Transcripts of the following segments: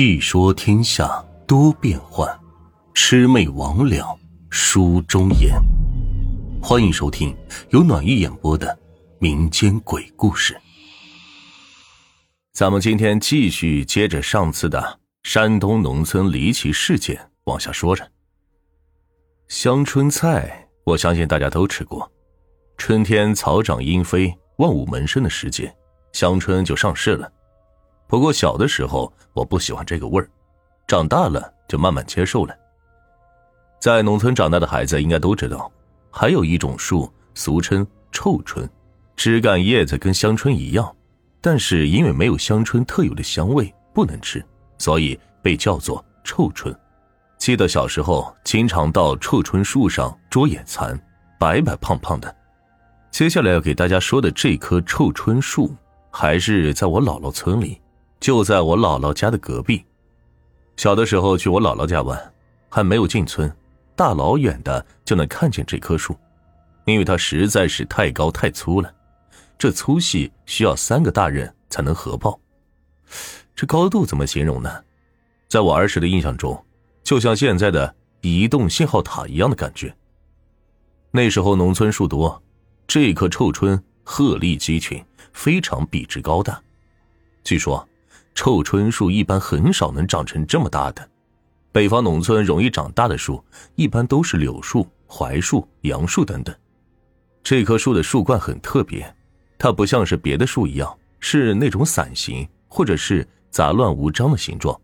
细说天下多变幻，魑魅魍魉书中言。欢迎收听由暖玉演播的民间鬼故事。咱们今天继续接着上次的山东农村离奇事件往下说着。香椿菜，我相信大家都吃过。春天草长莺飞、万物萌生的时节，香椿就上市了。不过小的时候我不喜欢这个味儿，长大了就慢慢接受了。在农村长大的孩子应该都知道，还有一种树俗称臭椿，枝干叶子跟香椿一样，但是因为没有香椿特有的香味不能吃，所以被叫做臭椿。记得小时候经常到臭椿树上捉野蚕，白白胖胖的。接下来要给大家说的这棵臭椿树，还是在我姥姥村里。就在我姥姥家的隔壁。小的时候去我姥姥家玩，还没有进村，大老远的就能看见这棵树，因为它实在是太高太粗了，这粗细需要三个大人才能合抱。这高度怎么形容呢？在我儿时的印象中，就像现在的移动信号塔一样的感觉。那时候农村树多，这棵臭椿鹤立鸡群，非常笔直高大。据说。臭椿树一般很少能长成这么大的，北方农村容易长大的树一般都是柳树、槐树、杨树等等。这棵树的树冠很特别，它不像是别的树一样是那种伞形或者是杂乱无章的形状，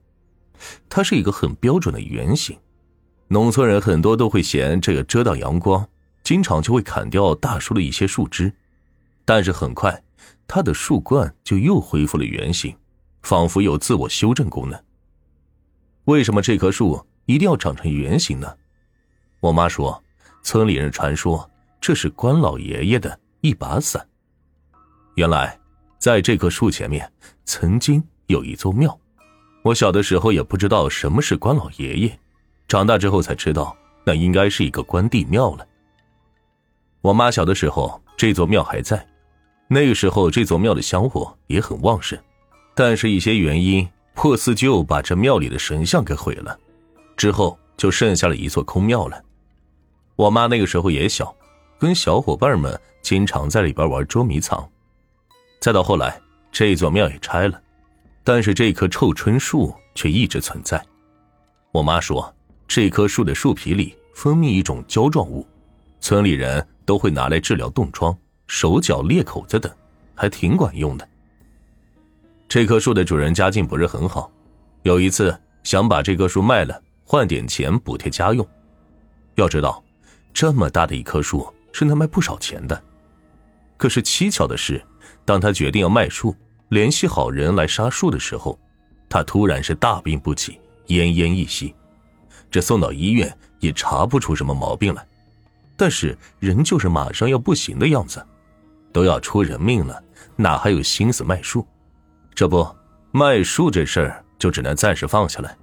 它是一个很标准的圆形。农村人很多都会嫌这个遮挡阳光，经常就会砍掉大树的一些树枝，但是很快它的树冠就又恢复了圆形。仿佛有自我修正功能。为什么这棵树一定要长成圆形呢？我妈说，村里人传说这是关老爷爷的一把伞。原来，在这棵树前面曾经有一座庙。我小的时候也不知道什么是关老爷爷，长大之后才知道，那应该是一个关帝庙了。我妈小的时候，这座庙还在，那个时候这座庙的香火也很旺盛。但是，一些原因，破四旧把这庙里的神像给毁了，之后就剩下了一座空庙了。我妈那个时候也小，跟小伙伴们经常在里边玩捉迷藏。再到后来，这座庙也拆了，但是这棵臭椿树却一直存在。我妈说，这棵树的树皮里分泌一种胶状物，村里人都会拿来治疗冻疮、手脚裂口子等，还挺管用的。这棵树的主人家境不是很好，有一次想把这棵树卖了，换点钱补贴家用。要知道，这么大的一棵树是能卖不少钱的。可是蹊跷的是，当他决定要卖树，联系好人来杀树的时候，他突然是大病不起，奄奄一息。这送到医院也查不出什么毛病来，但是人就是马上要不行的样子，都要出人命了，哪还有心思卖树？这不，卖树这事儿就只能暂时放下来。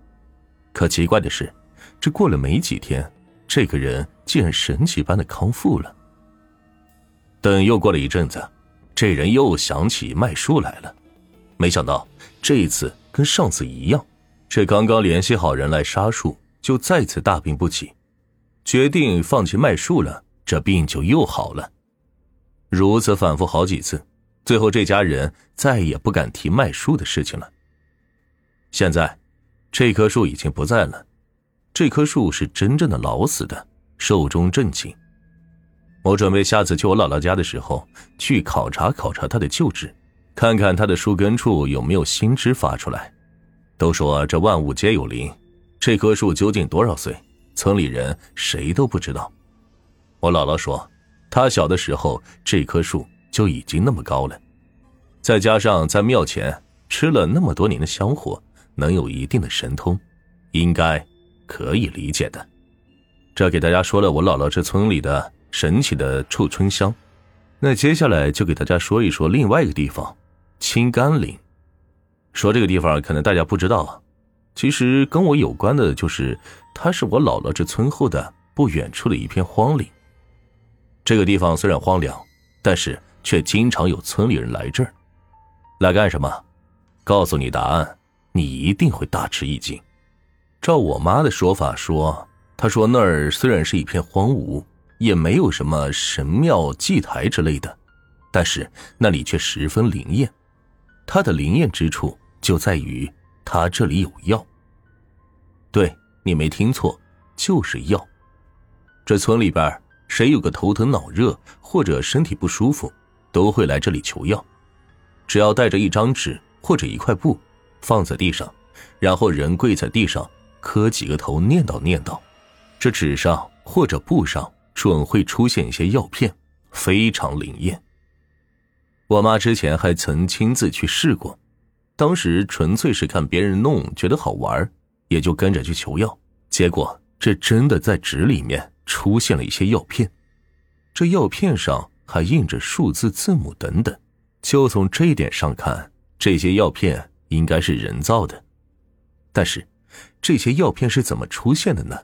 可奇怪的是，这过了没几天，这个人竟然神奇般的康复了。等又过了一阵子，这人又想起卖树来了。没想到这一次跟上次一样，这刚刚联系好人来杀树，就再次大病不起，决定放弃卖树了。这病就又好了，如此反复好几次。最后，这家人再也不敢提卖树的事情了。现在，这棵树已经不在了。这棵树是真正的老死的，寿终正寝。我准备下次去我姥姥家的时候，去考察考察它的旧址，看看它的树根处有没有新枝发出来。都说这万物皆有灵，这棵树究竟多少岁，村里人谁都不知道。我姥姥说，她小的时候，这棵树。就已经那么高了，再加上在庙前吃了那么多年的香火，能有一定的神通，应该可以理解的。这给大家说了我姥姥这村里的神奇的臭椿香，那接下来就给大家说一说另外一个地方——青甘岭。说这个地方可能大家不知道，其实跟我有关的就是，它是我姥姥这村后的不远处的一片荒岭。这个地方虽然荒凉，但是。却经常有村里人来这儿，来干什么？告诉你答案，你一定会大吃一惊。照我妈的说法说，她说那儿虽然是一片荒芜，也没有什么神庙祭台之类的，但是那里却十分灵验。它的灵验之处就在于它这里有药。对你没听错，就是药。这村里边谁有个头疼脑热或者身体不舒服，都会来这里求药。只要带着一张纸或者一块布，放在地上，然后人跪在地上磕几个头，念叨念叨，这纸上或者布上准会出现一些药片，非常灵验。我妈之前还曾亲自去试过，当时纯粹是看别人弄觉得好玩，也就跟着去求药。结果这真的在纸里面出现了一些药片，这药片上还印着数字、字母等等。就从这一点上看，这些药片应该是人造的。但是，这些药片是怎么出现的呢？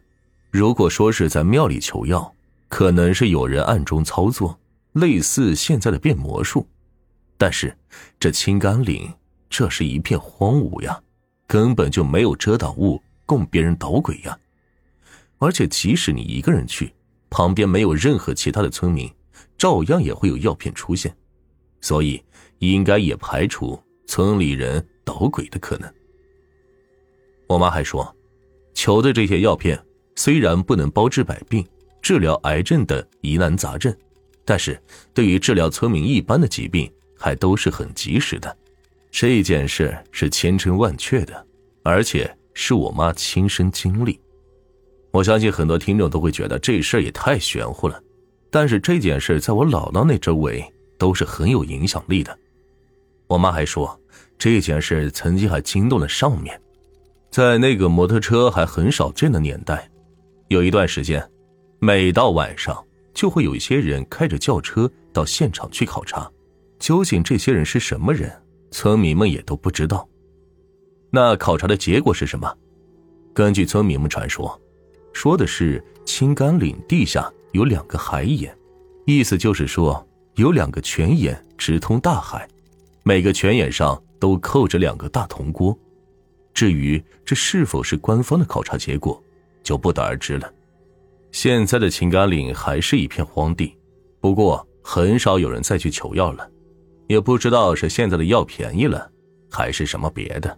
如果说是在庙里求药，可能是有人暗中操作，类似现在的变魔术。但是，这青甘岭这是一片荒芜呀，根本就没有遮挡物供别人捣鬼呀。而且，即使你一个人去，旁边没有任何其他的村民，照样也会有药片出现。所以，应该也排除村里人捣鬼的可能。我妈还说，求的这些药片虽然不能包治百病、治疗癌症的疑难杂症，但是对于治疗村民一般的疾病，还都是很及时的。这件事是千真万确的，而且是我妈亲身经历。我相信很多听众都会觉得这事儿也太玄乎了，但是这件事在我姥姥那周围。都是很有影响力的。我妈还说，这件事曾经还惊动了上面。在那个摩托车还很少见的年代，有一段时间，每到晚上就会有一些人开着轿车到现场去考察。究竟这些人是什么人，村民们也都不知道。那考察的结果是什么？根据村民们传说，说的是青甘岭地下有两个海眼，意思就是说。有两个泉眼直通大海，每个泉眼上都扣着两个大铜锅。至于这是否是官方的考察结果，就不得而知了。现在的秦甘岭还是一片荒地，不过很少有人再去求药了，也不知道是现在的药便宜了，还是什么别的。